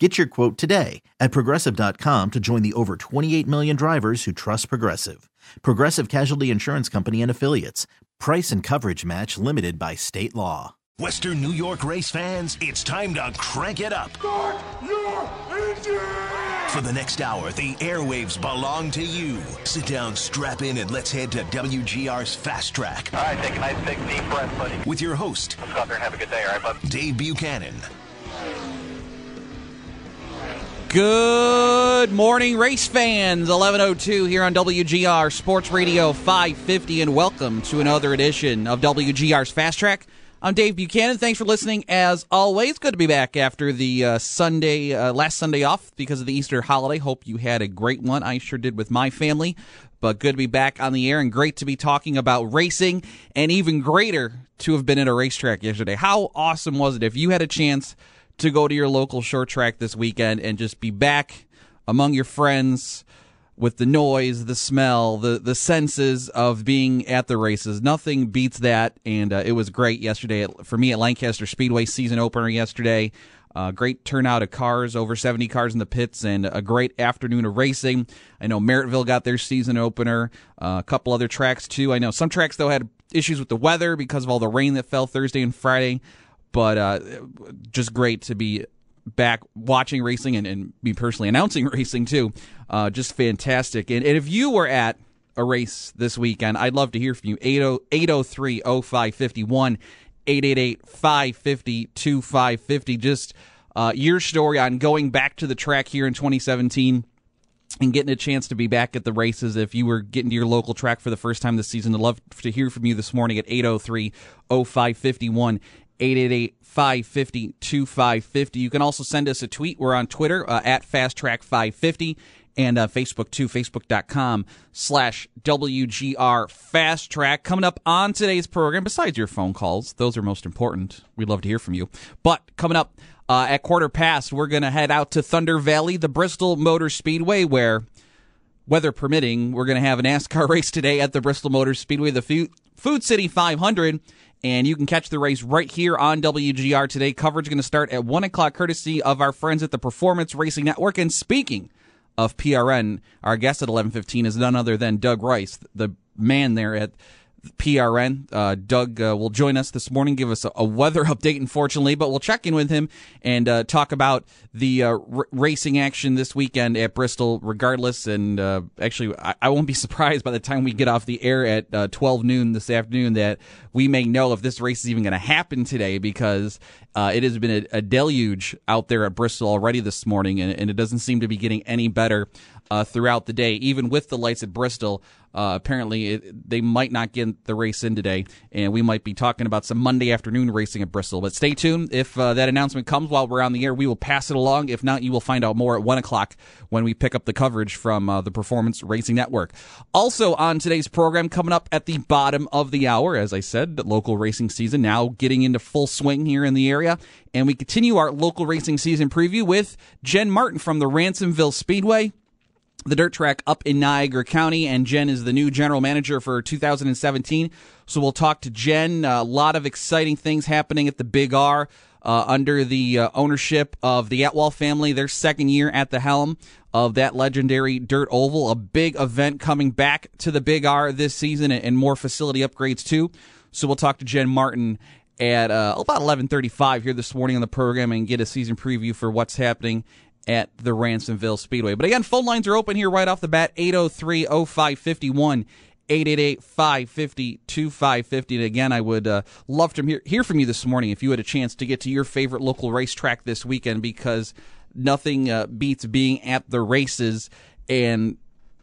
Get your quote today at progressive.com to join the over 28 million drivers who trust Progressive. Progressive Casualty Insurance Company and Affiliates. Price and coverage match limited by state law. Western New York race fans, it's time to crank it up. Start your engine! For the next hour, the airwaves belong to you. Sit down, strap in, and let's head to WGR's Fast Track. All right, take a nice big deep breath, buddy. With your host, Let's go out there and have a good day, all right, bud? Dave Buchanan. Good morning, race fans. 1102 here on WGR Sports Radio 550, and welcome to another edition of WGR's Fast Track. I'm Dave Buchanan. Thanks for listening. As always, good to be back after the uh, Sunday, uh, last Sunday off because of the Easter holiday. Hope you had a great one. I sure did with my family. But good to be back on the air and great to be talking about racing, and even greater to have been at a racetrack yesterday. How awesome was it if you had a chance? To go to your local short track this weekend and just be back among your friends with the noise, the smell, the the senses of being at the races. Nothing beats that, and uh, it was great yesterday at, for me at Lancaster Speedway season opener yesterday. Uh, great turnout of cars, over 70 cars in the pits, and a great afternoon of racing. I know Merrittville got their season opener, uh, a couple other tracks too. I know some tracks though had issues with the weather because of all the rain that fell Thursday and Friday but uh, just great to be back watching racing and, and me personally announcing racing too. Uh, just fantastic. And, and, if you were at a race this weekend, I'd love to hear from you. 803 0551 888 550 2550. Just uh, your story on going back to the track here in 2017 and getting a chance to be back at the races if you were getting to your local track for the first time this season. I'd love to hear from you this morning at 803 0551 888 550 2550. You can also send us a tweet. We're on Twitter uh, at Fast Track 550 and uh, Facebook too, facebook.com slash WGR Fast Track. Coming up on today's program, besides your phone calls, those are most important. We'd love to hear from you. But coming up uh, at quarter past, we're going to head out to Thunder Valley, the Bristol Motor Speedway, where weather permitting, we're going to have a NASCAR race today at the Bristol Motor Speedway, the Food City 500 and you can catch the race right here on WGR today. Coverage going to start at 1 o'clock, courtesy of our friends at the Performance Racing Network. And speaking of PRN, our guest at 11:15 is none other than Doug Rice, the man there at PRN. Uh, Doug uh, will join us this morning, give us a, a, weather update, unfortunately, but we'll check in with him and uh, talk about the uh, r- racing action this weekend at Bristol, regardless. And uh, actually, I-, I, won't be surprised by the time we get off the air at uh, 12 noon this afternoon that we may know if this race is even going to happen today because it has been a, a, deluge out there at Bristol already this morning, and, and it doesn't seem to be getting any better uh, throughout the day, even with the lights at Bristol. Uh, apparently, it, they might not get the race in today, and we might be talking about some Monday afternoon racing at Bristol. But stay tuned. If uh, that announcement comes while we're on the air, we will pass it along. If not, you will find out more at 1 o'clock when we pick up the coverage from uh, the Performance Racing Network. Also, on today's program, coming up at the bottom of the hour, as I said, the local racing season now getting into full swing here in the area. And we continue our local racing season preview with Jen Martin from the Ransomville Speedway the dirt track up in Niagara County, and Jen is the new general manager for 2017. So we'll talk to Jen. A lot of exciting things happening at the Big R uh, under the uh, ownership of the Atwell family. Their second year at the helm of that legendary dirt oval. A big event coming back to the Big R this season, and more facility upgrades too. So we'll talk to Jen Martin at uh, about 11:35 here this morning on the program and get a season preview for what's happening at the Ransomville Speedway. But again, phone lines are open here right off the bat 803 0551. 888-550-2550. And again, I would uh, love to hear, hear from you this morning if you had a chance to get to your favorite local racetrack this weekend because nothing uh, beats being at the races. And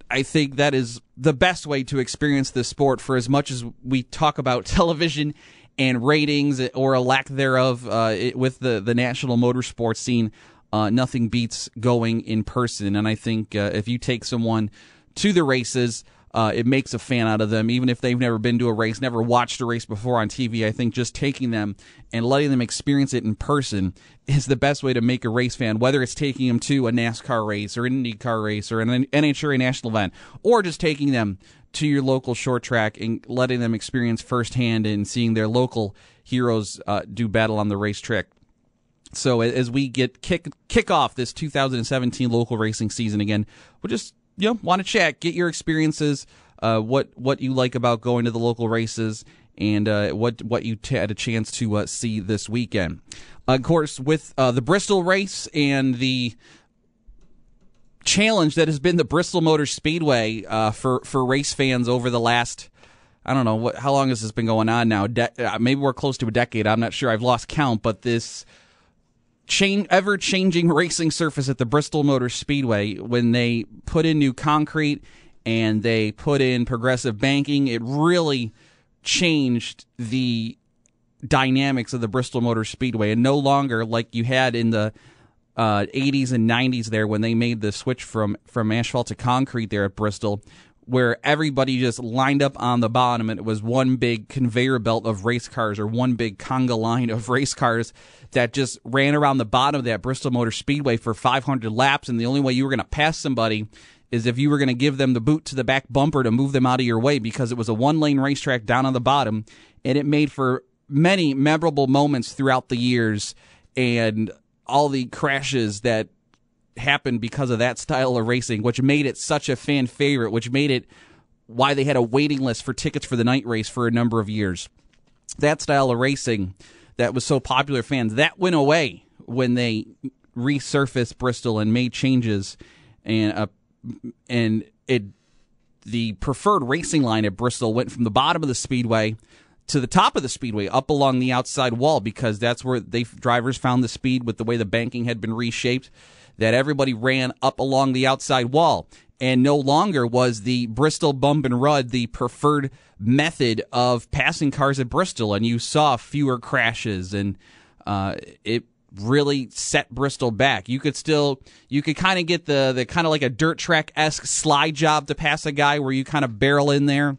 I think that is the best way to experience this sport for as much as we talk about television and ratings or a lack thereof uh, it, with the, the national motorsports scene uh, nothing beats going in person. And I think uh, if you take someone to the races, uh, it makes a fan out of them, even if they've never been to a race, never watched a race before on TV. I think just taking them and letting them experience it in person is the best way to make a race fan, whether it's taking them to a NASCAR race or an IndyCar race or an NHRA national event, or just taking them to your local short track and letting them experience firsthand and seeing their local heroes uh, do battle on the racetrack. So as we get kick kick off this 2017 local racing season again, we'll just you know want to chat, get your experiences, uh, what what you like about going to the local races, and uh, what what you t- had a chance to uh, see this weekend. of course, with uh, the Bristol race and the challenge that has been the Bristol Motor Speedway uh, for for race fans over the last. I don't know what how long has this been going on now. De- uh, maybe we're close to a decade. I'm not sure. I've lost count, but this ever changing racing surface at the Bristol Motor Speedway. When they put in new concrete and they put in progressive banking, it really changed the dynamics of the Bristol Motor Speedway. And no longer like you had in the uh, 80s and 90s there when they made the switch from from asphalt to concrete there at Bristol where everybody just lined up on the bottom and it was one big conveyor belt of race cars or one big conga line of race cars that just ran around the bottom of that Bristol Motor Speedway for 500 laps. And the only way you were going to pass somebody is if you were going to give them the boot to the back bumper to move them out of your way because it was a one lane racetrack down on the bottom and it made for many memorable moments throughout the years and all the crashes that happened because of that style of racing, which made it such a fan favorite, which made it why they had a waiting list for tickets for the night race for a number of years. That style of racing that was so popular fans that went away when they resurfaced Bristol and made changes and uh, and it the preferred racing line at Bristol went from the bottom of the speedway to the top of the speedway up along the outside wall because that's where they drivers found the speed with the way the banking had been reshaped that everybody ran up along the outside wall. And no longer was the Bristol bump and run the preferred method of passing cars at Bristol. And you saw fewer crashes and uh, it really set Bristol back. You could still you could kind of get the the kind of like a dirt track esque slide job to pass a guy where you kind of barrel in there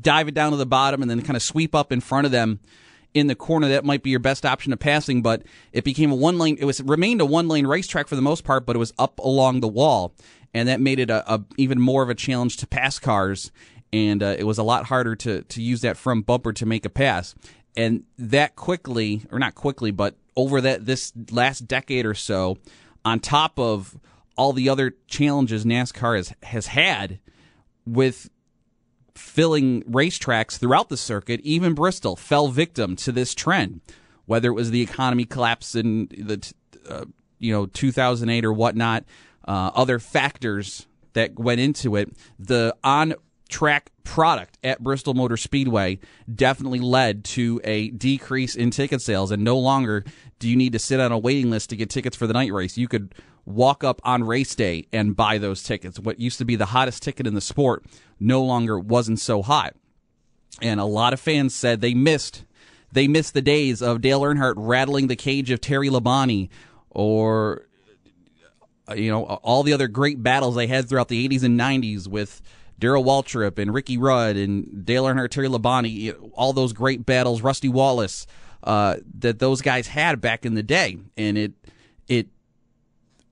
dive it down to the bottom, and then kind of sweep up in front of them in the corner. That might be your best option of passing, but it became a one lane. It was remained a one lane racetrack for the most part, but it was up along the wall, and that made it a, a even more of a challenge to pass cars. And uh, it was a lot harder to to use that front bumper to make a pass. And that quickly, or not quickly, but over that this last decade or so, on top of all the other challenges NASCAR has has had with filling racetracks throughout the circuit, even Bristol fell victim to this trend. Whether it was the economy collapse in the uh, you know 2008 or whatnot, uh, other factors that went into it, the on track product at Bristol Motor Speedway definitely led to a decrease in ticket sales. And no longer do you need to sit on a waiting list to get tickets for the night race. You could walk up on race day and buy those tickets. What used to be the hottest ticket in the sport no longer wasn't so hot. And a lot of fans said they missed they missed the days of Dale Earnhardt rattling the cage of Terry Labonte or you know all the other great battles they had throughout the 80s and 90s with Darrell Waltrip and Ricky Rudd and Dale Earnhardt, Terry Labonte, all those great battles, Rusty Wallace, uh, that those guys had back in the day, and it it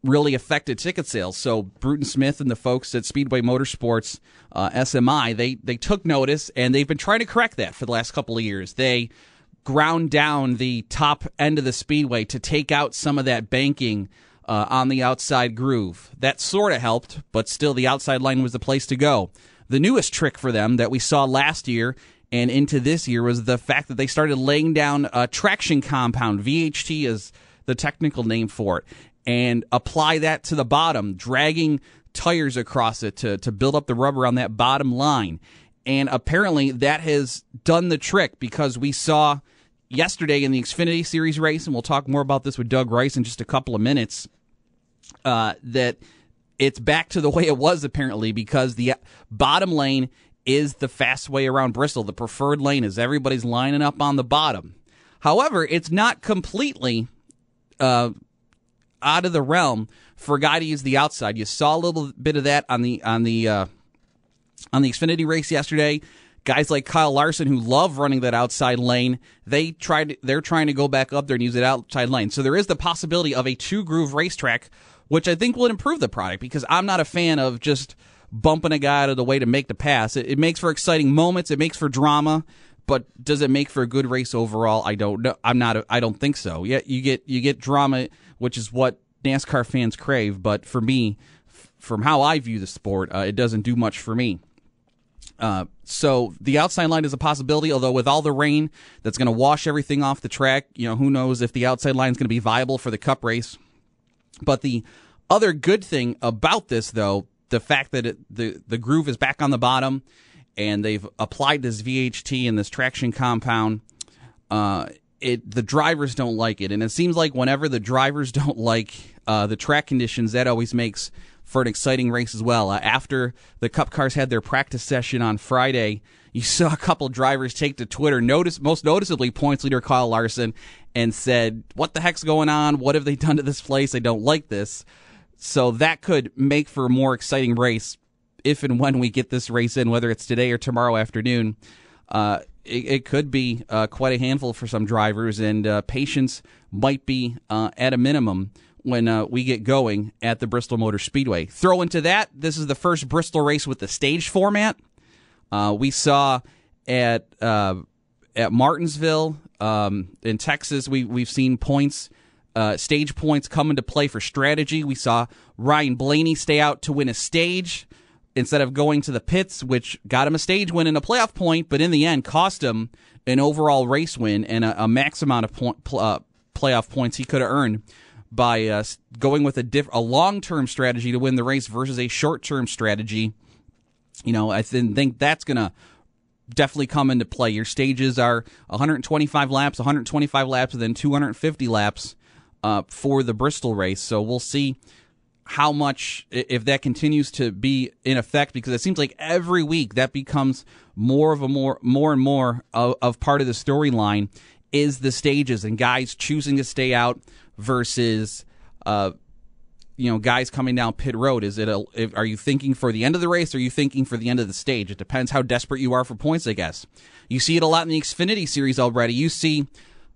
really affected ticket sales. So Bruton Smith and the folks at Speedway Motorsports uh, SMI they they took notice and they've been trying to correct that for the last couple of years. They ground down the top end of the speedway to take out some of that banking uh, on the outside groove. That sort of helped, but still the outside line was the place to go. The newest trick for them that we saw last year and into this year was the fact that they started laying down a traction compound. VHT is the technical name for it and apply that to the bottom, dragging tires across it to, to build up the rubber on that bottom line. And apparently that has done the trick because we saw yesterday in the Xfinity Series race, and we'll talk more about this with Doug Rice in just a couple of minutes, uh, that it's back to the way it was apparently because the bottom lane is the fast way around Bristol. The preferred lane is everybody's lining up on the bottom. However, it's not completely uh, out of the realm for a guy to use the outside. You saw a little bit of that on the on the uh, On the Xfinity race yesterday, guys like Kyle Larson who love running that outside lane, they tried they're trying to go back up there and use that outside lane. So there is the possibility of a two groove racetrack, which I think will improve the product because I'm not a fan of just bumping a guy out of the way to make the pass. It, it makes for exciting moments, it makes for drama, but does it make for a good race overall? I don't know. I'm not. A, I don't think so. Yeah, you get you get drama, which is what NASCAR fans crave. But for me, f- from how I view the sport, uh, it doesn't do much for me. Uh, so the outside line is a possibility, although with all the rain that's going to wash everything off the track, you know, who knows if the outside line is going to be viable for the cup race. But the other good thing about this, though, the fact that it, the the groove is back on the bottom, and they've applied this VHT and this traction compound. Uh, it the drivers don't like it, and it seems like whenever the drivers don't like uh, the track conditions, that always makes for an exciting race as well. Uh, after the Cup cars had their practice session on Friday, you saw a couple drivers take to Twitter, notice most noticeably points leader Kyle Larson, and said, "What the heck's going on? What have they done to this place? I don't like this." So that could make for a more exciting race if and when we get this race in, whether it's today or tomorrow afternoon. Uh, it, it, could be uh, quite a handful for some drivers, and uh, patience might be uh, at a minimum when uh, we get going at the Bristol Motor Speedway. Throw into that, this is the first Bristol race with the stage format. Uh, we saw at at Martinsville um, in Texas, we we've seen points. Uh, stage points come into play for strategy. We saw Ryan Blaney stay out to win a stage instead of going to the pits, which got him a stage win and a playoff point, but in the end cost him an overall race win and a, a max amount of point, uh, playoff points he could have earned by uh, going with a, diff- a long term strategy to win the race versus a short term strategy. You know, I th- think that's going to definitely come into play. Your stages are 125 laps, 125 laps, and then 250 laps uh, for the Bristol race. So we'll see how much if that continues to be in effect because it seems like every week that becomes more of a more more and more of, of part of the storyline is the stages and guys choosing to stay out versus uh, you know guys coming down pit road. Is it a if, are you thinking for the end of the race or are you thinking for the end of the stage? It depends how desperate you are for points i guess. You see it a lot in the xfinity series already. You see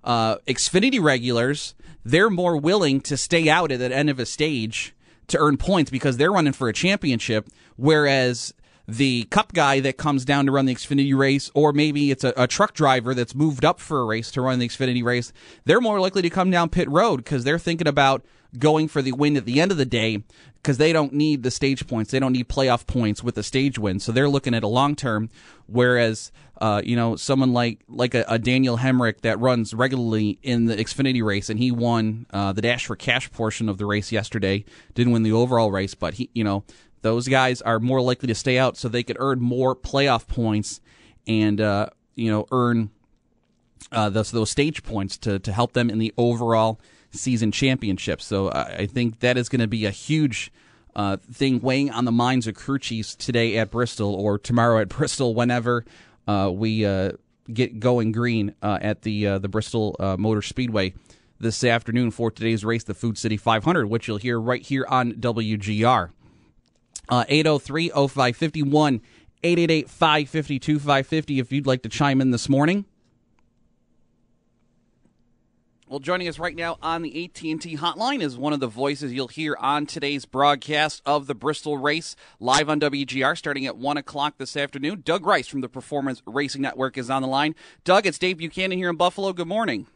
uh, xfinity regulars they're more willing to stay out at the end of a stage to earn points because they're running for a championship, whereas the cup guy that comes down to run the Xfinity race, or maybe it's a, a, truck driver that's moved up for a race to run the Xfinity race, they're more likely to come down pit road because they're thinking about going for the win at the end of the day because they don't need the stage points. They don't need playoff points with the stage win. So they're looking at a long term. Whereas, uh, you know, someone like like a, a, Daniel Hemric that runs regularly in the Xfinity race, and he won uh, the Dash for Cash portion of the race yesterday. Didn't win the overall race, but he, you know, those guys are more likely to stay out so they could earn more playoff points and uh, you know earn uh, those those stage points to to help them in the overall season championship. So I, I think that is going to be a huge uh, thing weighing on the minds of crew chiefs today at Bristol or tomorrow at Bristol, whenever uh, we uh, get going green uh, at the the Bristol Motor Speedway this afternoon for today's race, the Food City 500, which you'll hear right here on WGR. 803 0551 888 552 550 if you'd like to chime in this morning. Well, joining us right now on the AT&T hotline is one of the voices you'll hear on today's broadcast of the Bristol race live on WGR starting at 1 o'clock this afternoon. Doug Rice from the Performance Racing Network is on the line. Doug, it's Dave Buchanan here in Buffalo. Good morning.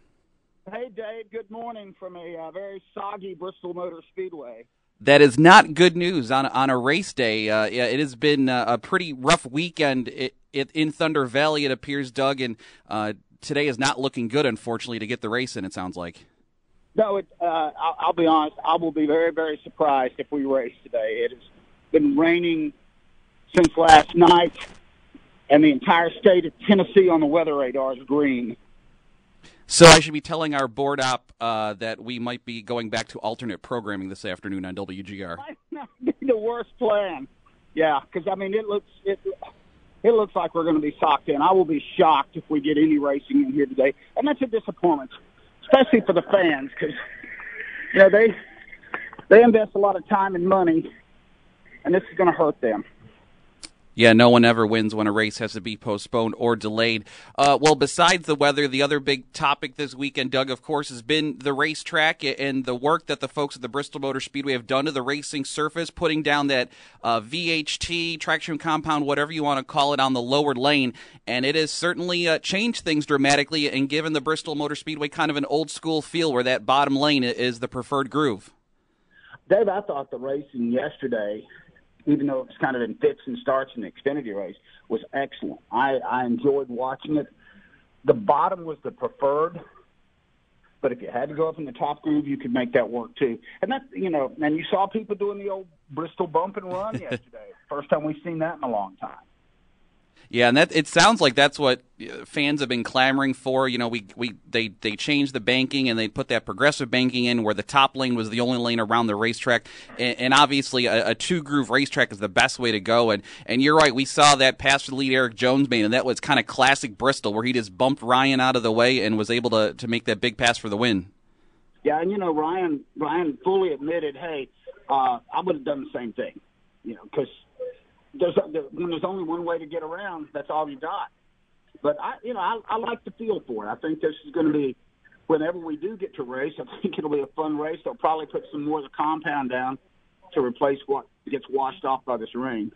Hey, Dave. Good morning from a uh, very soggy Bristol Motor Speedway. That is not good news on on a race day. Uh, it has been a pretty rough weekend it, it, in Thunder Valley. It appears, Doug, and uh, today is not looking good, unfortunately, to get the race in. It sounds like. No, it, uh, I'll, I'll be honest. I will be very, very surprised if we race today. It has been raining since last night, and the entire state of Tennessee on the weather radar is green. So I should be telling our board op uh, that we might be going back to alternate programming this afternoon on WGR. The worst plan. Yeah, because I mean it looks it it looks like we're going to be socked in. I will be shocked if we get any racing in here today, and that's a disappointment, especially for the fans because you know they they invest a lot of time and money, and this is going to hurt them. Yeah, no one ever wins when a race has to be postponed or delayed. Uh, well, besides the weather, the other big topic this weekend, Doug, of course, has been the racetrack and the work that the folks at the Bristol Motor Speedway have done to the racing surface, putting down that uh, VHT, traction compound, whatever you want to call it, on the lower lane. And it has certainly uh, changed things dramatically and given the Bristol Motor Speedway kind of an old school feel where that bottom lane is the preferred groove. Dave, I thought the racing yesterday even though it was kind of in fits and starts in the Xfinity race, was excellent. I, I enjoyed watching it. The bottom was the preferred, but if you had to go up in the top groove, you could make that work too. And that, you know, and you saw people doing the old Bristol bump and run yesterday. First time we've seen that in a long time. Yeah, and that it sounds like that's what uh, fans have been clamoring for. You know, we, we they they changed the banking and they put that progressive banking in where the top lane was the only lane around the racetrack, and, and obviously a, a, two groove racetrack is the best way to go. And and you're right, we saw that pass the lead Erik Jones made, and that was kind of classic Bristol where he just bumped Ryan out of the way and was able to to make that big pass for the win. Yeah, and you know Ryan Ryan fully admitted, hey, uh, I would have done the same thing, you know, because there's when there's only one way to get around, that's all you got. But I, you know, I, I like the feel for it. I think this is going to be whenever we do get to race. I think it'll be a fun race. They'll probably put some more of the compound down to replace what gets washed off by this rain.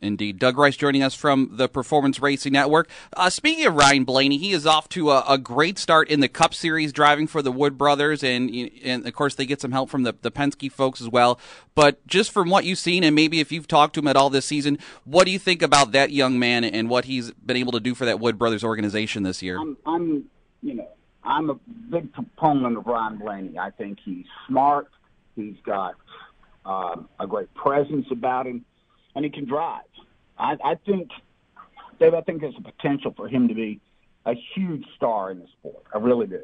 Indeed. Doug Rice joining us from the Performance Racing Network. Uh, speaking of Ryan Blaney, he is off to a, a, great start in the Cup Series driving for the Wood Brothers, and and of course they get some help from the, the Penske folks as well. But just from what you've seen, and maybe if you've talked to him at all this season, what do you think about that young man and what he's been able to do for that Wood Brothers organization this year? I'm, I'm you know, I'm a big proponent of Ryan Blaney. I think he's smart. He's got um, a great presence about him and he can drive. I, I think, Dave, I think there's a potential for him to be a huge star in the sport. I really do.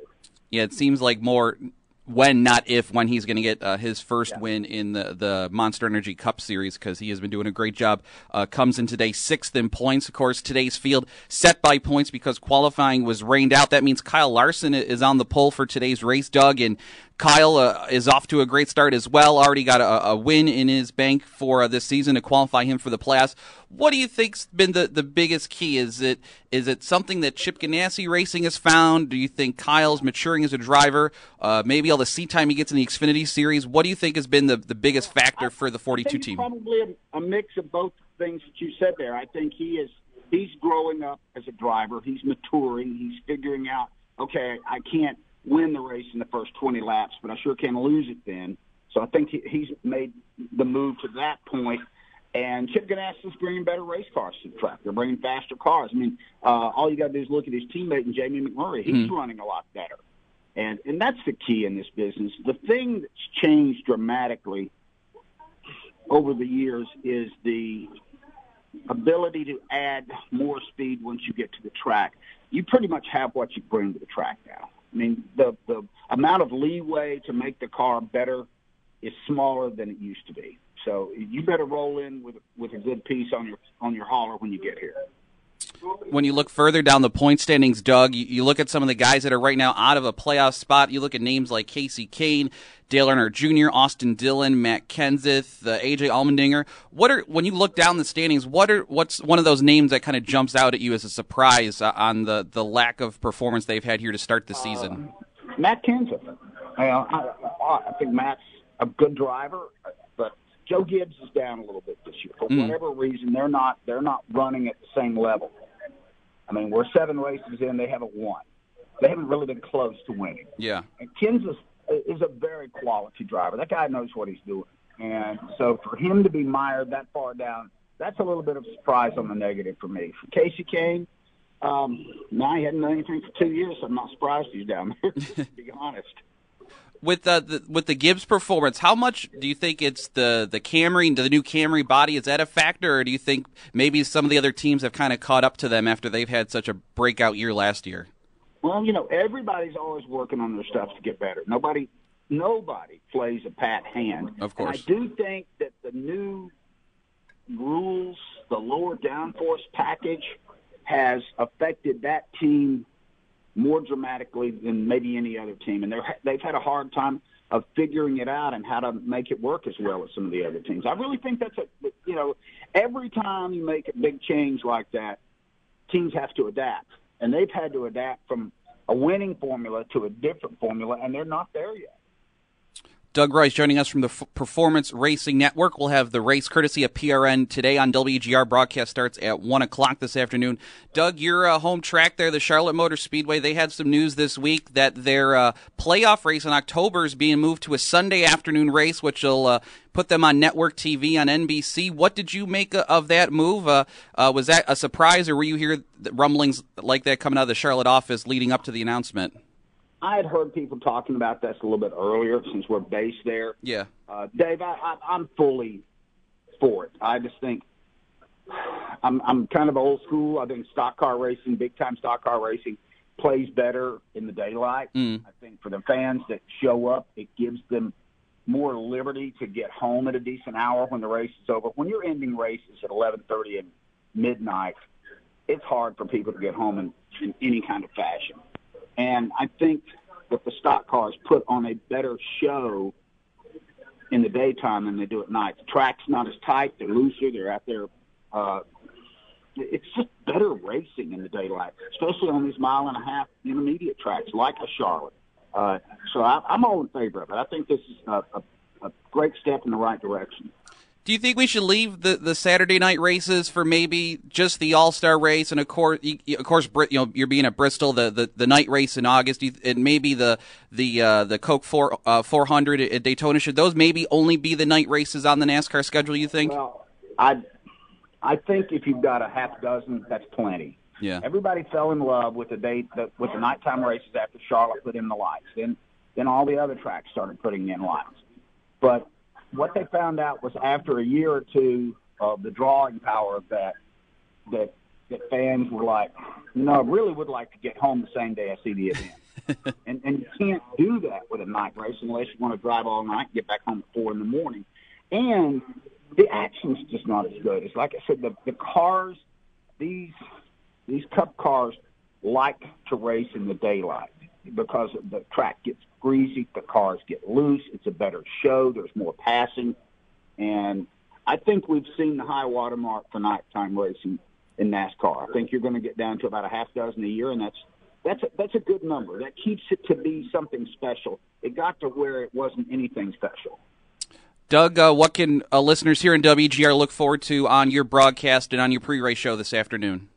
Yeah, it seems like more when, not if, when he's going to get uh, his first yeah. win in the, the Monster Energy Cup Series because he has been doing a great job. Uh, comes in today sixth in points. Of course, today's field set by points because qualifying was rained out. That means Kyle Larson is on the pole for today's race, Doug, and Kyle uh, is off to a great start as well. Already got a, a win in his bank for uh, this season to qualify him for the playoffs. What do you think's been the, the biggest key? Is it is it something that Chip Ganassi Racing has found? Do you think Kyle's maturing as a driver? Uh, maybe all the seat time he gets in the Xfinity Series. What do you think has been the, the biggest factor for the 42 team? Probably a, a mix of both things that you said there. I think he is he's growing up as a driver. He's maturing. He's figuring out. Okay, I can't win the race in the first 20 laps, but I sure can lose it then. So I think he, he's made the move to that point. And Chip Ganassi is bringing better race cars to the track. They're bringing faster cars. I mean, uh, all you got to do is look at his teammate and Jamie McMurray. He's mm-hmm. running a lot better. And, and that's the key in this business. The thing that's changed dramatically over the years is the ability to add more speed once you get to the track. You pretty much have what you bring to the track now. I mean, the the amount of leeway to make the car better is smaller than it used to be. So you better roll in with with a good piece on your on your hauler when you get here when you look further down the point standings, Doug, you, you, look at some of the guys that are right now out of a playoff spot. You look at names like Kasey Kahne, Dale Earnhardt Jr., Austin Dillon, Matt Kenseth, uh, AJ Allmendinger. What are when you look down the standings? What are what's one of those names that kind of jumps out at you as a surprise uh, on the the lack of performance they've had here to start the season? Uh, Matt Kenseth. I, I, I think Matt's a good driver, but Joe Gibbs is down a little bit this year for mm. whatever reason. They're not they're not running at the same level. I mean, we're seven races in; they haven't won. They haven't really been close to winning. Yeah. And Kenseth is a very quality driver. That guy knows what he's doing, and so for him to be mired that far down, that's a little bit of a surprise on the negative for me. For Kasey Kahne, um, now he hadn't done anything for two years, so I'm not surprised he's down there. to be honest with the, the, with the Gibbs performance, how much do you think it's the the Camry, the new Camry body? Is that a factor, or do you think maybe some of the other teams have kind of caught up to them after they've had such a breakout year last year? Well, you know, everybody's always working on their stuff to get better. Nobody, nobody plays a pat hand. Of course, and I do think that the new rules, the lower downforce package, has affected that team more dramatically than maybe any other team, and they're they've had a hard time. of figuring it out and how to make it work as well as some of the other teams. I really think that's a you know every time you make a big change like that, teams have to adapt, and they've had to adapt from a winning formula to a different formula, and they're not there yet. Doug Royce joining us from the F- Performance Racing Network. We'll have the race courtesy of PRN today on WGR. Broadcast starts at 1 o'clock this afternoon. Doug, your uh, home track there, the Charlotte Motor Speedway, they had some news this week that their uh, playoff race in October is being moved to a Sunday afternoon race, which will uh, put them on network TV on NBC. What did you make of that move? Uh, uh, was that a surprise, or were you hear rumblings like that coming out of the Charlotte office leading up to the announcement? I had heard people talking about this a little bit earlier since we're based there. Yeah. Uh, Dave, I, I, I'm fully for it. I just think I'm, I'm kind of old school. I think stock car racing, big time stock car racing, plays better in the daylight. Mm. I think for the fans that show up, it gives them more liberty to get home at a decent hour when the race is over. When you're ending races at 11:30 and midnight, it's hard for people to get home in, in any kind of fashion. And I think that the stock cars put on a better show in the daytime than they do at night. The track's not as tight; they're looser. They're out there. Uh, it's just better racing in the daylight, especially on these mile and a half intermediate tracks like a Charlotte. Uh, so I, I'm all in favor of it. I think this is a, a, a great step in the right direction. Do you think we should leave the, the Saturday night races for maybe just the All Star race and of course, of course, you know, you're being at Bristol, the, the, the night race in August, and maybe the the uh, the Coke four uh, 400 at Daytona. Should those maybe only be the night races on the NASCAR schedule? You think? Well, I I think if you've got a half dozen, that's plenty. Yeah. Everybody fell in love with the date the, with the nighttime races after Charlotte put in the lights. Then then all the other tracks started putting in lights. But what they found out was after a year or two of the drawing power of that, that that fans were like, you know, I really would like to get home the same day I see the event. and and you can't do that with a night race unless you want to drive all night and get back home at four in the morning. And the action's just not as good. It's like I said, the the cars, these these cup cars like to race in the daylight because the track gets greasy, the cars get loose, it's a better show, there's more passing, and I think we've seen the high water mark for nighttime racing in NASCAR. I think you're going to get down to about a half dozen a year, and that's that's a, that's a good number. That keeps it to be something special. It got to where it wasn't anything special. Doug, uh, what can uh, listeners here in WGR look forward to on your broadcast and on your pre-race show this afternoon?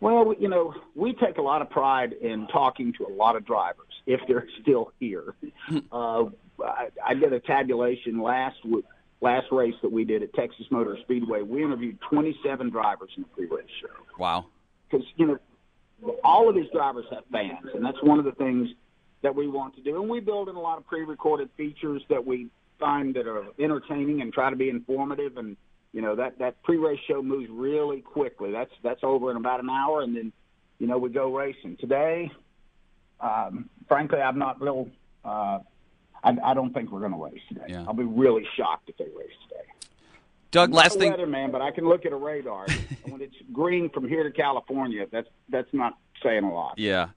Well, you know, we take a lot of pride in talking to a lot of drivers if they're still here. uh, I, I did a tabulation last week, last race that we did at Texas Motor Speedway. We interviewed 27 drivers in the pre-race show. Wow. Because you know, all of these drivers have fans, and that's one of the things that we want to do. And we build in a lot of pre-recorded features that we find that are entertaining and try to be informative and you know that that pre-race show moves really quickly. That's that's over in about an hour, and then you know we go racing. Today, um, frankly, I'm not real. Uh, I, I don't think we're going to race today. Yeah. I'll be really shocked if they race today. Doug, I'm last thing. weatherman, but I can look at a radar. when it's green from here to California, that's that's not saying a lot. Yeah.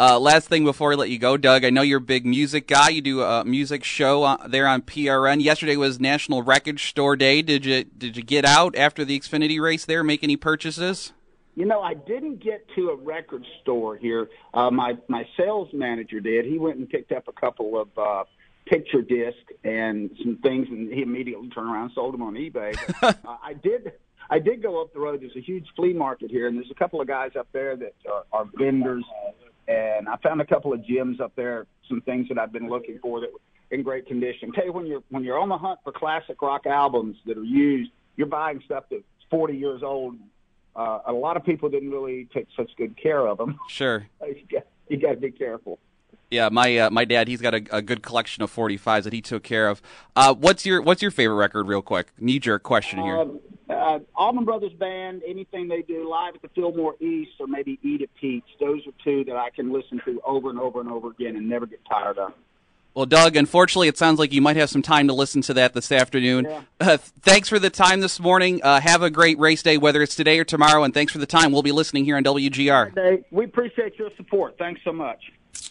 Uh, last thing before I let you go, Doug. I know you're a big music guy. You do a music show uh, there on PRN. Yesterday was National Record Store Day. Did you did you get out after the Xfinity race there? Make any purchases? You know, I didn't get to a record store here. Uh, my my sales manager did. He went and picked up a couple of uh, picture discs and some things, and he immediately turned around and sold them on eBay. But, uh, I did. I did go up the road. There's a huge flea market here, and there's a couple of guys up there that are, are vendors. And I found a couple of gems up there, some things that I've been looking for that were in great condition. Tell you when you're when you're on the hunt for classic rock albums that are used, you're buying stuff that's 40 years old. Uh, a lot of people didn't really take such good care of them. Sure. you got, you got to be careful. Yeah, my uh, my dad, he's got a, a good collection of 45s that he took care of. Uh, what's your what's your favorite record, real quick? Knee jerk question here. Um, uh, Allman Brothers Band, anything they do live at the Fillmore East or maybe Eat a Peach, those are two that I can listen to over and over and over again and never get tired of. Well, Doug, unfortunately, it sounds like you might have some time to listen to that this afternoon. Yeah. Uh, thanks for the time this morning. Uh, have a great race day, whether it's today or tomorrow, and thanks for the time. We'll be listening here on WGR. We appreciate your support. Thanks so much.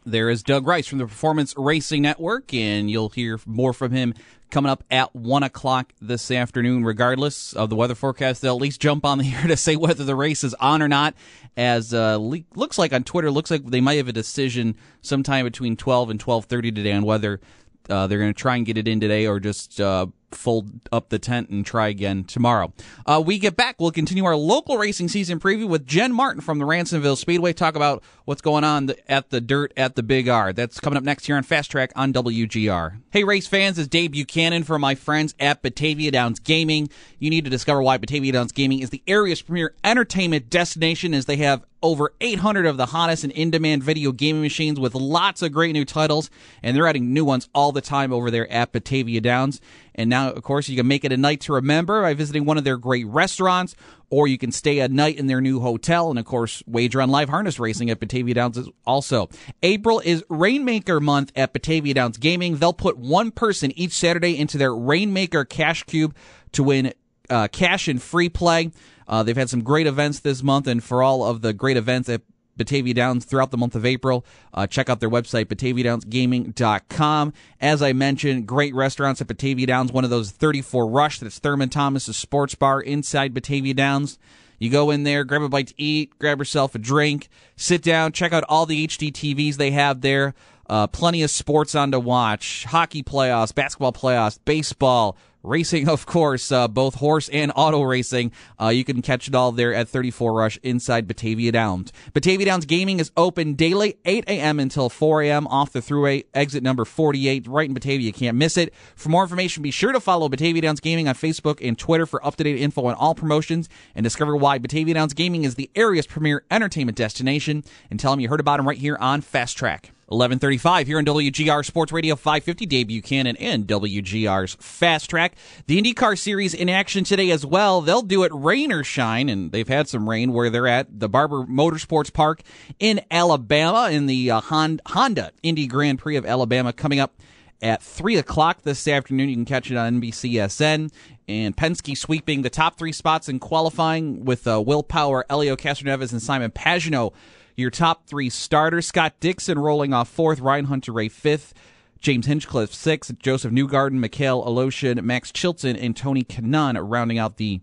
There is Doug Rice from the Performance Racing Network, and you'll hear more from him coming up at 1 o'clock this afternoon, regardless of the weather forecast. They'll at least jump on the air to say whether the race is on or not, as uh, le- looks like on Twitter, looks like they might have a decision sometime between 12 and 12.30 today on whether uh, they're going to try and get it in today or just uh, fold up the tent and try again tomorrow. Uh, we get back. We'll continue our local racing season preview with Jen Martin from the Ransomville Speedway. Talk about what's going on at the dirt at the Big R. That's coming up next here on Fast Track on WGR. Hey, race fans, it's Dave Buchanan for my friends at Batavia Downs Gaming. You need to discover why Batavia Downs Gaming is the area's premier entertainment destination as they have over 800 of the hottest and in-demand video gaming machines with lots of great new titles, and they're adding new ones all the time over there at Batavia Downs. And now, of course, you can make it a night to remember by visiting one of their great restaurants, or you can stay a night in their new hotel, and of course, wager on live harness racing at Batavia Downs also. April is Rainmaker month at Batavia Downs Gaming. They'll put one person each Saturday into their Rainmaker Cash Cube to win uh, cash and free play. Uh, they've had some great events this month, and for all of the great events at Batavia Downs throughout the month of April. Uh, check out their website, BataviaDownsGaming.com. As I mentioned, great restaurants at Batavia Downs, one of those 34 Rush, that's Thurman Thomas's sports bar inside Batavia Downs. You go in there, grab a bite to eat, grab yourself a drink, sit down, check out all the HD TVs they have there. Uh, plenty of sports on to watch hockey playoffs, basketball playoffs, baseball, racing, of course, uh, both horse and auto racing. Uh, you can catch it all there at 34 Rush inside Batavia Downs. Batavia Downs Gaming is open daily, 8 a.m. until 4 a.m. off the Thruway, exit number 48, right in Batavia. You can't miss it. For more information, be sure to follow Batavia Downs Gaming on Facebook and Twitter for up to date info on all promotions and discover why Batavia Downs Gaming is the area's premier entertainment destination. And tell them you heard about them right here on Fast Track. 1135 here on WGR Sports Radio 550. Dave Buchanan and WGR's Fast Track. The IndyCar Series in action today as well. They'll do it rain or shine, and they've had some rain where they're at the Barber Motorsports Park in Alabama in the uh, Honda Indy Grand Prix of Alabama coming up at 3 o'clock this afternoon. You can catch it on NBCSN. And Penske sweeping the top three spots in qualifying with uh, Will Power, Helio Castroneves, and Simon Pagenaud your top three starters Scott Dixon rolling off fourth, Ryan Hunter-Reay fifth. James Hinchcliffe sixth, Josef Newgarden, Mikhail Aleshin, Max Chilton, and Tony Kanaan rounding out the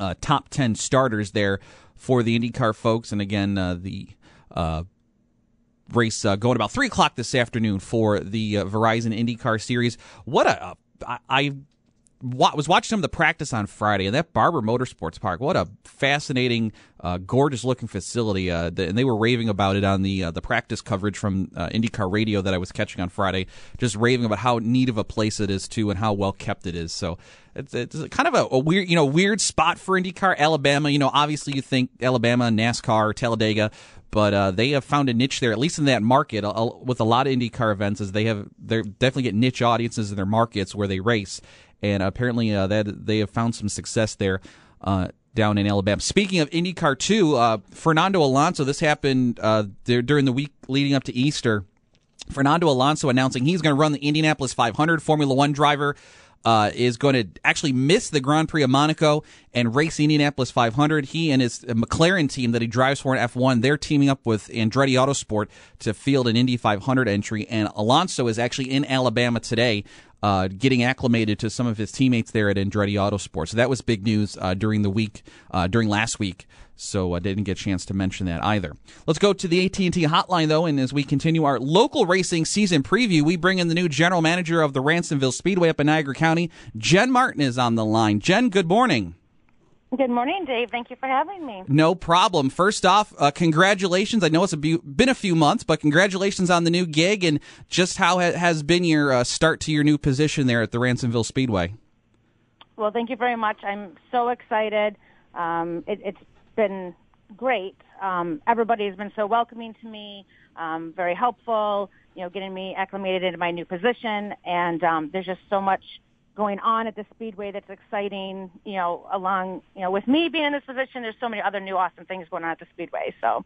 uh, top 10 starters there for the IndyCar folks. And again, uh, the uh, race uh, going about 3 o'clock this afternoon for the uh, Verizon IndyCar Series. What a. I, I was watching some of the practice on Friday, and that Barber Motorsports Park, what a fascinating, uh, gorgeous looking facility. Uh, the, and they were raving about it on the uh, the practice coverage from uh, IndyCar Radio that I was catching on Friday, just raving about how neat of a place it is too, and how well kept it is. So it's, it's kind of a, a, weird, you know, weird spot for IndyCar. Alabama, you know, obviously you think Alabama, NASCAR, Talladega, but uh, they have found a niche there, at least in that market, uh, with a lot of IndyCar events. As they have, they definitely get niche audiences in their markets where they race, and apparently uh, that they have found some success there. Uh, down in Alabama. Speaking of IndyCar 2, uh, Fernando Alonso, this happened uh, during the week leading up to Easter. Fernando Alonso announcing he's going to run the Indianapolis 500 Formula One driver uh, is going to actually miss the Grand Prix of Monaco and race Indianapolis 500. He and his McLaren team that he drives for in F1, they're teaming up with Andretti Autosport to field an Indy 500 entry. And Alonso is actually in Alabama today. Uh, getting acclimated to some of his teammates there at Andretti Autosport. So that was big news uh, during the week, uh, during last week so I didn't get a chance to mention that either. Let's go to the AT&T hotline though, and as we continue our local racing season preview, we bring in the new general manager of the Ransomville Speedway up in Niagara County. Jen Martin is on the line. Jen, good morning. Good morning, Dave. Thank you for having me. No problem. First off, uh, congratulations. I know it's a bu- been a few months, but congratulations on the new gig and just how ha- has been your uh, start to your new position there at the Ransomville Speedway. Well, thank you very much. I'm so excited. Um, it, it's been great. Um, everybody has been so welcoming to me, um, very helpful, you know, getting me acclimated into my new position. And um, there's just so much going on at the Speedway that's exciting, you know, along, you know, with me being in this position, there's so many other new awesome things going on at the Speedway. So.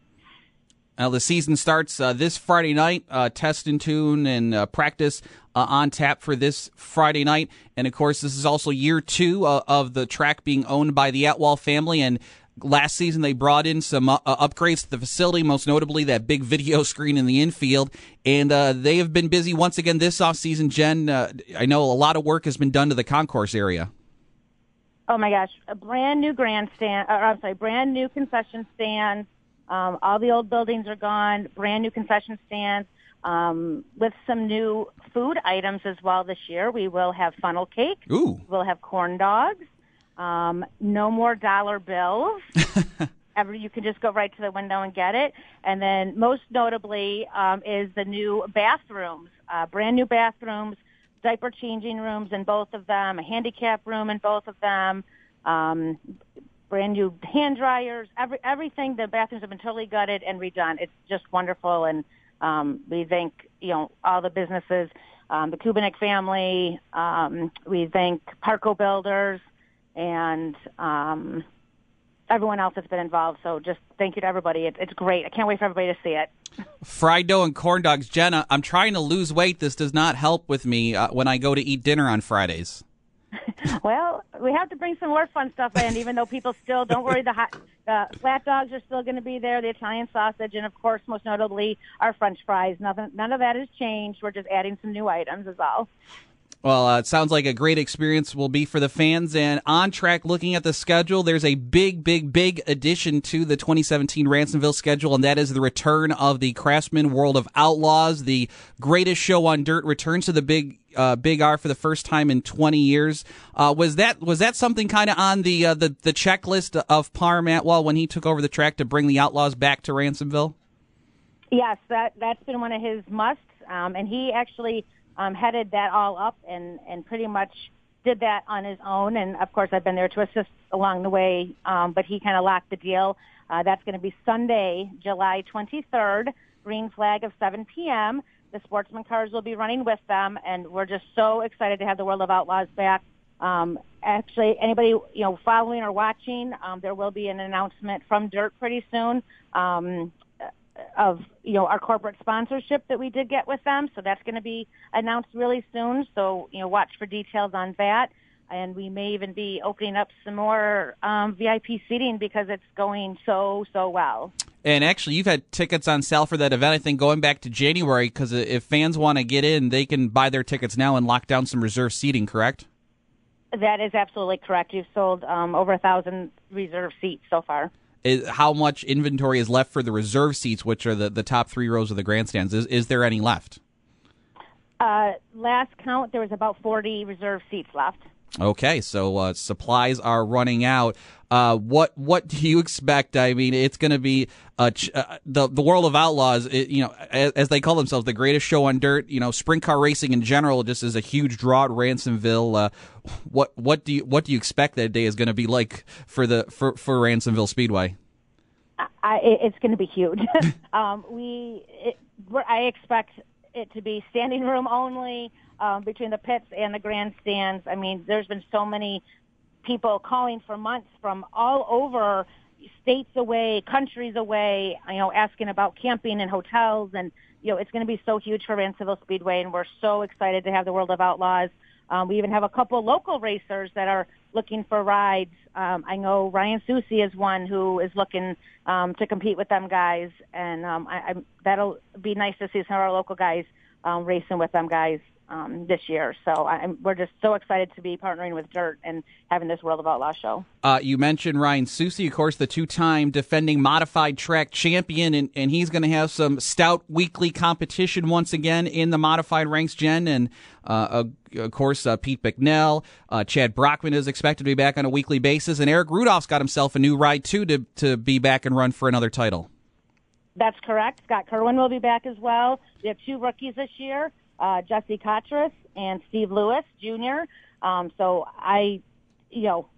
Now the season starts uh, this Friday night. Uh, test and tune and uh, practice uh, on tap for this Friday night, and of course, this is also year two uh, of the track being owned by the Atwell family. And last season they brought in some uh, upgrades to the facility, most notably that big video screen in the infield, and uh, they have been busy once again this offseason. Jen, uh, I know a lot of work has been done to the concourse area. Oh my gosh, a brand new grandstand, or I'm sorry, brand new concession stands. Um, all the old buildings are gone, brand new concession stands um, with some new food items as well this year. We will have funnel cake. Ooh. We'll have corn dogs. Um, no more dollar bills. Every, you can just go right to the window and get it. And then most notably um, is the new bathrooms, uh, brand new bathrooms, diaper changing rooms in both of them, a handicap room in both of them, um, brand new hand dryers, every, everything. The bathrooms have been totally gutted and redone. It's just wonderful. And um, we thank, you know, all the businesses, um, the Kubinik family. Um, we thank Parco Builders and um, everyone else that's been involved. So just thank you to everybody. It, it's great. I can't wait for everybody to see it. Fried dough and corn dogs. Jenna, I'm trying to lose weight. This does not help with me uh, when I go to eat dinner on Fridays. well, we have to bring some more fun stuff in, even though people still don't worry. The hot, uh, flat dogs are still going to be there, the Italian sausage, and of course, most notably, our French fries. Nothing, none of that has changed. We're just adding some new items, is all. Well, uh, it sounds like a great experience will be for the fans. And on track, looking at the schedule, there's a big, big, big addition to the 2017 Ransomville schedule, and that is the return of the Craftsman World of Outlaws. The greatest show on dirt returns to the big. Uh, big R for the first time in 20 years. Uh, was that was that something kind of on the, uh, the the checklist of Parm Atwell when he took over the track to bring the Outlaws back to Ransomville? Yes, that that's been one of his musts, um, and he actually um, headed that all up and, and pretty much did that on his own. And of course, I've been there to assist along the way, um, but he kind of locked the deal. Uh, that's going to be Sunday, July 23rd, green flag of 7 p.m. The sportsman cars will be running with them, and we're just so excited to have the World of Outlaws back. Um, actually, anybody you know following or watching, um, there will be an announcement from Dirt pretty soon. Um, of you know our corporate sponsorship that we did get with them. So that's going to be announced really soon. So you know watch for details on that. And we may even be opening up some more um, VIP seating because it's going so so well. And actually, you've had tickets on sale for that event. I think going back to January because if fans want to get in, they can buy their tickets now and lock down some reserve seating. Correct? That is absolutely correct. You've sold um, over a thousand reserve seats so far is how much inventory is left for the reserve seats, which are the, the top three rows of the grandstands. Is, is there any left? Uh, last count, there was about 40 reserve seats left. Okay, so uh, supplies are running out. Uh, what what do you expect? I mean, it's going to be ch- uh, the the world of outlaws. It, you know, as, as, they call themselves, the greatest show on dirt. You know, sprint car racing in general just is a huge draw at Ransomville. Uh, what what do you what do you expect that day is going to be like for the for for Ransomville Speedway? I, it's going to be huge. um, we it, I expect it to be standing room only um, between the pits and the grandstands. I mean, there's been so many people calling for months from all over states away, countries away, you know, asking about camping and hotels and you know, it's going to be so huge for Ransomville Speedway and we're so excited to have the World of Outlaws. Um, we even have a couple local racers that are looking for rides. Um, I know Ryan Susice is one who is looking um, to compete with them guys, and um, I, I, that'll be nice to see some of our local guys um, racing with them guys um, this year. So I'm, we're just so excited to be partnering with Dirt and having this World of Outlaw show. Uh, you mentioned Ryan Susice, of course, the two-time defending modified track champion, and, and he's going to have some stout weekly competition once again in the modified ranks, Jen, and uh, of course uh, Pete Bicknell, uh, Chad Brachmann is expected to be back on a weekly basis, and Erick Rudolph's got himself a new ride too to to be back and run for another title. That's correct. Scott Kerwin will be back as well. We have two rookies this year uh, Jesse Cotras and Steve Lewis Jr. Um, so I, you know,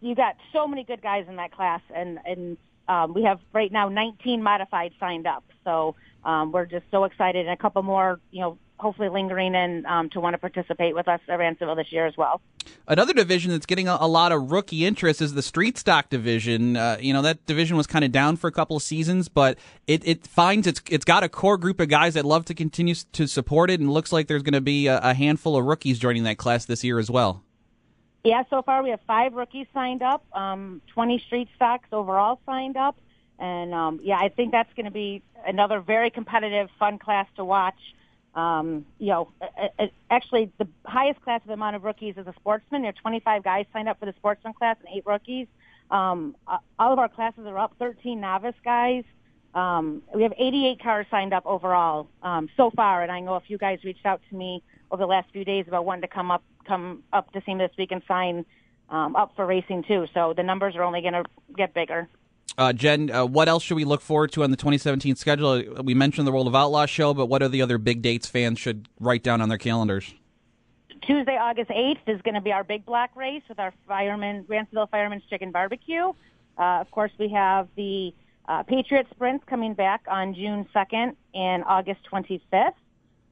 you got so many good guys in that class, and and um, we have right now 19 modified signed up. So um, we're just so excited, and a couple more, you know, hopefully lingering in um, to want to participate with us at Ransomville this year as well. Another division that's getting a, a lot of rookie interest is the street stock division. Uh, you know that division was kind of down for a couple of seasons, but it, it finds it's it's got a core group of guys that love to continue to support it, and looks like there's going to be a, a handful of rookies joining that class this year as well. Yeah, so far we have five rookies signed up, um, 20 street stocks overall signed up. And um, yeah, I think that's going to be another very competitive, fun class to watch. Um, you know, actually, the highest class of amount of rookies is a sportsman. There are 25 guys signed up for the sportsman class and eight rookies. Um, all of our classes are up. 13 novice guys. Um, we have 88 cars signed up overall um, so far, and I know a few guys reached out to me over the last few days about wanting to come up, come up to see me this week and sign um, up for racing too. So the numbers are only going to get bigger. Uh, Jen, uh, what else should we look forward to on the 2017 schedule? We mentioned the World of Outlaws show, but what are the other big dates fans should write down on their calendars? Tuesday, August 8th is going to be our big black race with our fireman, Ransomville Fireman's Chicken Barbecue. Uh, of course, we have the uh, Patriot Sprints coming back on June 2nd and August 25th.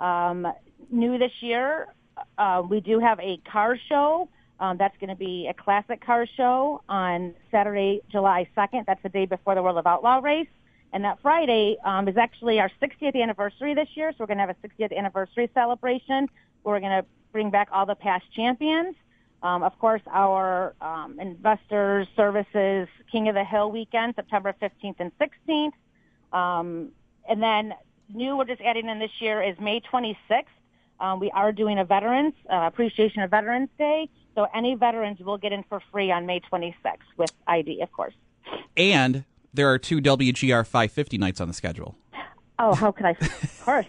Um, new this year, uh, we do have a car show um, that's going to be a classic car show on Saturday, July 2nd. That's the day before the World of Outlaw race. And that Friday um, is actually our 60th anniversary this year. So we're going to have a 60th anniversary celebration we're going to bring back all the past champions. Um, of course, our um, investors services King of the Hill weekend, September 15th and 16th. Um, and then new we're just adding in this year is May 26th. Um, we are doing a Veterans uh, Appreciation of Veterans Day. So any veterans will get in for free on May 26th with ID, of course. And there are two WGR 550 nights on the schedule. Oh, how could I? Of course,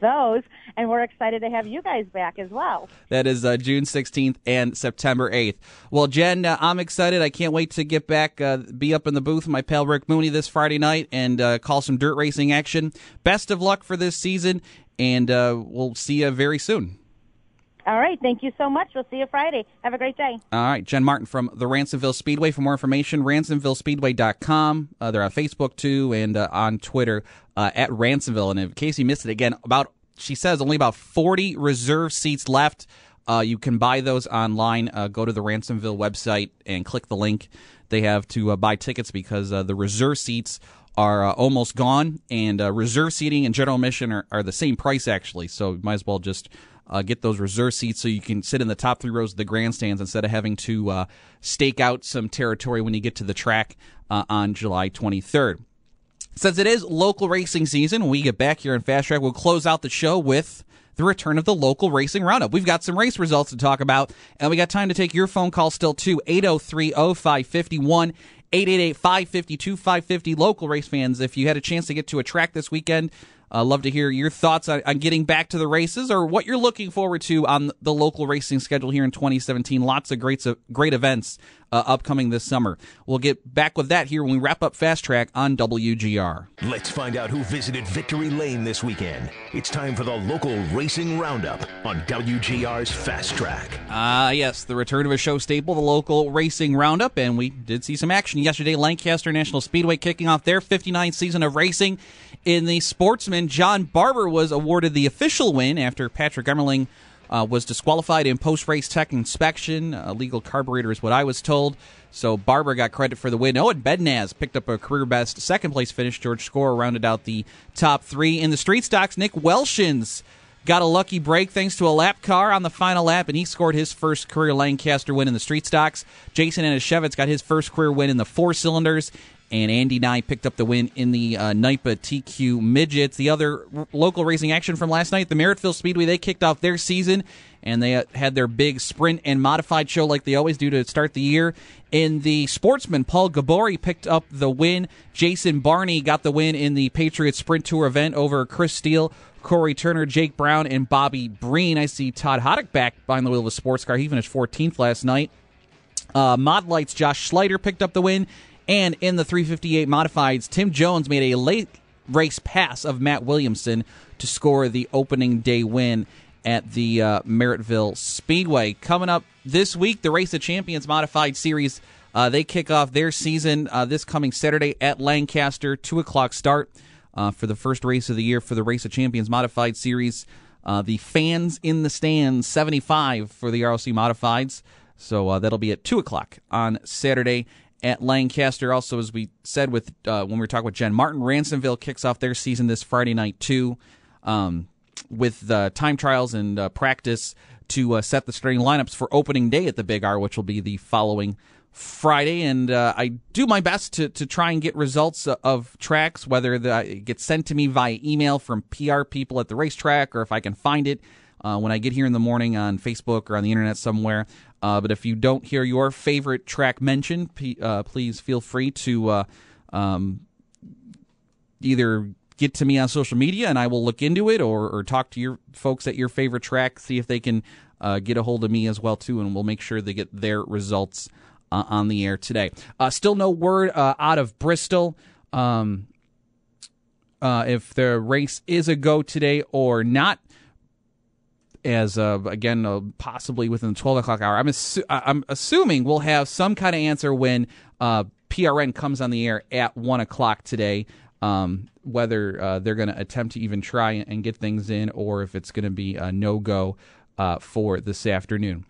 those, and we're excited to have you guys back as well. That is uh, June 16th and September 8th. Well, Jen, uh, I'm excited. I can't wait to get back, uh, be up in the booth with my pal Rick Mooney this Friday night and uh, call some dirt racing action. Best of luck for this season, and uh, we'll see you very soon. All right. Thank you so much. We'll see you Friday. Have a great day. All right. Jen Martin from the Ransomville Speedway. For more information, ransomvillespeedway.com. Uh, they're on Facebook too and uh, on Twitter uh, at Ransomville. And in case you missed it again, about she says only about 40 reserve seats left. Uh, you can buy those online. Uh, go to the Ransomville website and click the link they have to uh, buy tickets because the reserve seats are almost gone, and reserve seating and general admission are, are the same price actually. So you might as well just uh, get those reserve seats so you can sit in the top three rows of the grandstands instead of having to uh, stake out some territory when you get to the track uh, on July 23rd. Since it is local racing season, when we get back here in Fast Track, we'll close out the show with the return of the local racing roundup. We've got some race results to talk about, and we got time to take your phone call still too. 803 0551 888 552 550 local race fans. If you had a chance to get to a track this weekend, uh, love to hear your thoughts on, on, getting back to the races or what you're looking forward to on the local racing schedule here in 2017. Lots of great, great events uh, upcoming this summer. We'll get back with that here when we wrap up Fast Track on WGR. Let's find out who visited Victory Lane this weekend. It's time for the local racing roundup on WGR's Fast Track. Ah, uh, yes, the return of a show staple, the local racing roundup, and we did see some action yesterday. Lancaster National Speedway kicking off their 59th season of racing. In the sportsman, John Barber was awarded the official win after Patrick Emmerling uh, was disqualified in post race tech inspection. A legal carburetor is what I was told. So Barber got credit for the win. Owen Bednaz picked up a career best second place finish. George Score rounded out the top three. In the street stocks, Nick Welshins got a lucky break thanks to a lap car on the final lap, and he scored his first career Lancaster win in the street stocks. Jason Anishevitz got his first career win in the four cylinders, and Andy Nye picked up the win in the uh, TQ Midgets. The other r- local racing action from last night, the Merrittville Speedway, they kicked off their season and they uh, had their big sprint and modified show like they always do to start the year. In the sportsman, Paul Gabori picked up the win. Jason Barney got the win in the Patriots Sprint Tour event over Chris Steele, Corey Turner, Jake Brown, and Bobby Breen. I see Todd Hoddick back behind the wheel of a sports car. He finished 14th last night. Uh, Mod Lights, Josh Schleiter picked up the win. And in the 358 modifieds, Tim Jones made a late race pass of Matt Williamson to score the opening day win at the uh, Merrittville Speedway. Coming up this week, the Race of Champions Modified Series. Uh, they kick off their season uh, this coming Saturday at Lancaster, 2 o'clock start uh, for the first race of the year for the Race of Champions Modified Series. Uh, the Fans in the Stands 75 for the ROC Modifieds. So uh, that'll be at 2 o'clock on Saturday at Lancaster. Also, as we said with uh, when we were talking with Jen Martin, Ransomville kicks off their season this Friday night too, um, with the time trials and uh, practice to uh, set the starting lineups for opening day at the Big R, which will be the following Friday, and uh, I do my best to, to try and get results of tracks, whether the, it gets sent to me via email from PR people at the racetrack, or if I can find it uh, when I get here in the morning on Facebook or on the internet somewhere. Uh, but if you don't hear your favorite track mentioned, p- uh, please feel free to uh, um, either get to me on social media and I will look into it, or, or talk to your folks at your favorite track, see if they can uh, get a hold of me as well too, and we'll make sure they get their results uh, on the air today. Still no word out of Bristol um, uh, if the race is a go today or not. As uh, again, uh, possibly within the twelve o'clock hour, I'm assu- I'm assuming we'll have some kind of answer when PRN comes on the air at one o'clock today. Um, whether they're going to attempt to even try and get things in, or if it's going to be a no go for this afternoon.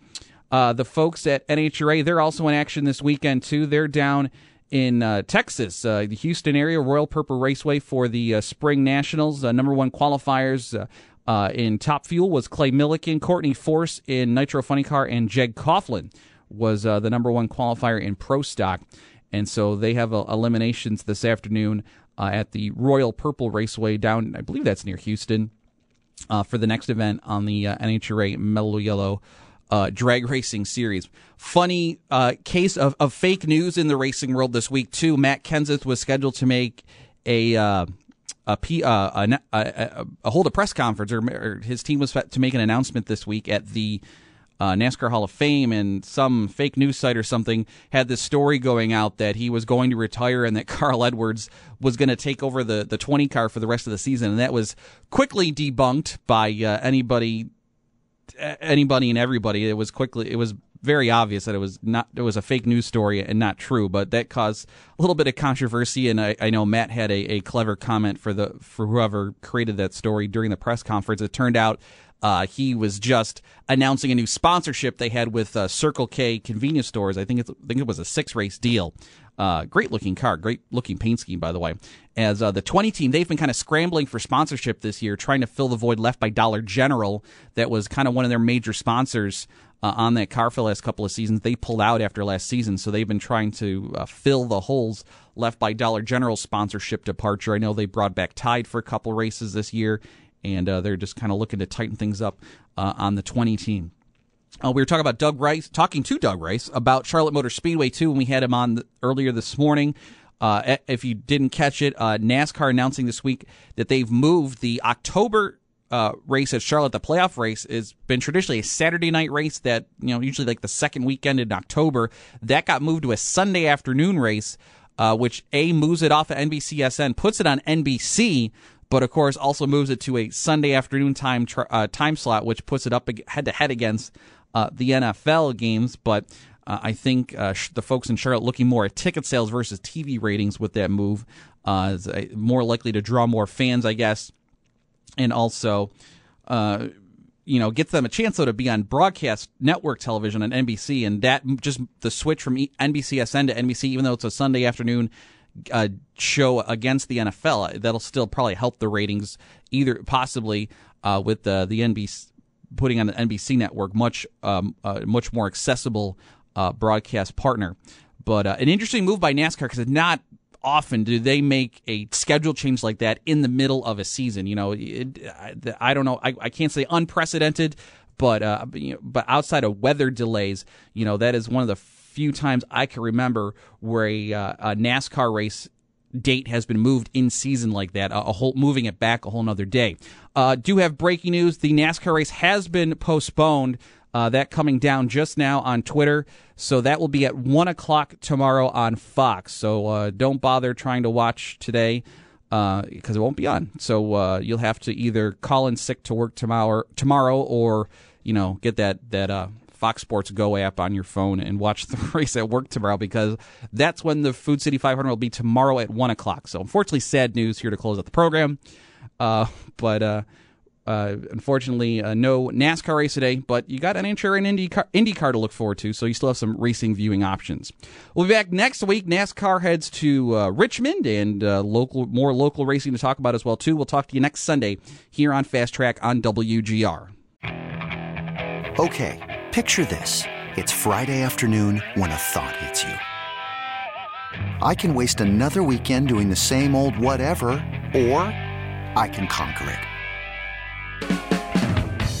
Uh, the folks at NHRA, they're also in action this weekend, too. They're down in uh, Texas, uh, the Houston area, Royal Purple Raceway for the uh, Spring Nationals. Uh, number one qualifiers uh, in Top Fuel was Clay Millican, Courtney Force in Nitro Funny Car, and Jeg Coughlin was the number one qualifier in Pro Stock. And so they have eliminations this afternoon at the Royal Purple Raceway down, I believe that's near Houston, for the next event on the NHRA Mellow Yellow uh, drag racing series. Funny uh, case of, of fake news in the racing world this week too. Matt Kenseth was scheduled to make a uh, a, P, uh, a, a, a, hold a press conference, or, or, his team was to make an announcement this week at the uh, NASCAR Hall of Fame, and some fake news site or something had this story going out that he was going to retire and that Carl Edwards was going to take over the the 20 car for the rest of the season, and that was quickly debunked by uh, anybody anybody and everybody. It was quickly it was very obvious that it was not it was a fake news story and not true, but that caused a little bit of controversy. And I, I know Matt had a, a clever comment for the for whoever created that story during the press conference. It turned out uh, he was just announcing a new sponsorship they had with uh, Circle K convenience stores. I think it's, I think it was a six race deal. Uh, great looking car, great looking paint scheme, by the way. As uh, the 20 team, they've been kind of scrambling for sponsorship this year, trying to fill the void left by Dollar General. That was kind of one of their major sponsors uh, on that car for the last couple of seasons. They pulled out after last season, so they've been trying to uh, fill the holes left by Dollar General's sponsorship departure. I know they brought back Tide for a couple races this year, and uh, they're just kind of looking to tighten things up uh, on the 20 team. Uh, we were talking about Doug Rice, talking to Doug Rice about Charlotte Motor Speedway too, when we had him on the, earlier this morning. Uh, if you didn't catch it, uh, NASCAR announcing this week that they've moved the October uh, race at Charlotte, the playoff race, has been traditionally a Saturday night race that you know usually like the second weekend in October. That got moved to a Sunday afternoon race, uh, which a moves it off of NBCSN, puts it on NBC, but of course also moves it to a Sunday afternoon time uh, time slot, which puts it up head to head against uh, the NFL games. But uh, I think uh, sh- the folks in Charlotte looking more at ticket sales versus TV ratings with that move is more likely to draw more fans, I guess, and also. you know, gets them a chance though to be on broadcast network television on NBC, and that just the switch from NBCSN to NBC, even though it's a Sunday afternoon uh, show against the NFL. That'll still probably help the ratings, either possibly uh, with the the NBC putting on the NBC network much um, uh, much more accessible uh, broadcast partner. But uh, an interesting move by NASCAR because it's not often do they make a schedule change like that in the middle of a season. You know, it, I don't know. I, I can't say unprecedented, but uh, you know, but outside of weather delays, you know, that is one of the few times I can remember where a, uh, a NASCAR race date has been moved in season like that, a whole moving it back a whole nother day. Uh, do have breaking news: the NASCAR race has been postponed. Uh, that coming down just now on Twitter. So that will be at 1 o'clock tomorrow on Fox. So uh, don't bother trying to watch today because uh, it won't be on. So uh, you'll have to either call in sick to work tomorrow, tomorrow or, you know, get that, that uh, Fox Sports Go app on your phone and watch the race at work tomorrow because that's when the Food City 500 will be tomorrow at 1 o'clock. So, unfortunately, sad news here to close out the program. Uh, but uh, unfortunately, uh, no NASCAR race today, but you got an NHRA and IndyCar, IndyCar to look forward to, so you still have some racing viewing options. We'll be back next week. NASCAR heads to uh, Richmond and uh, local, more local racing to talk about as well too. We'll talk to you next Sunday here on Fast Track on WGR. Okay, picture this. It's Friday afternoon when a thought hits you. I can waste another weekend doing the same old whatever, or I can conquer it.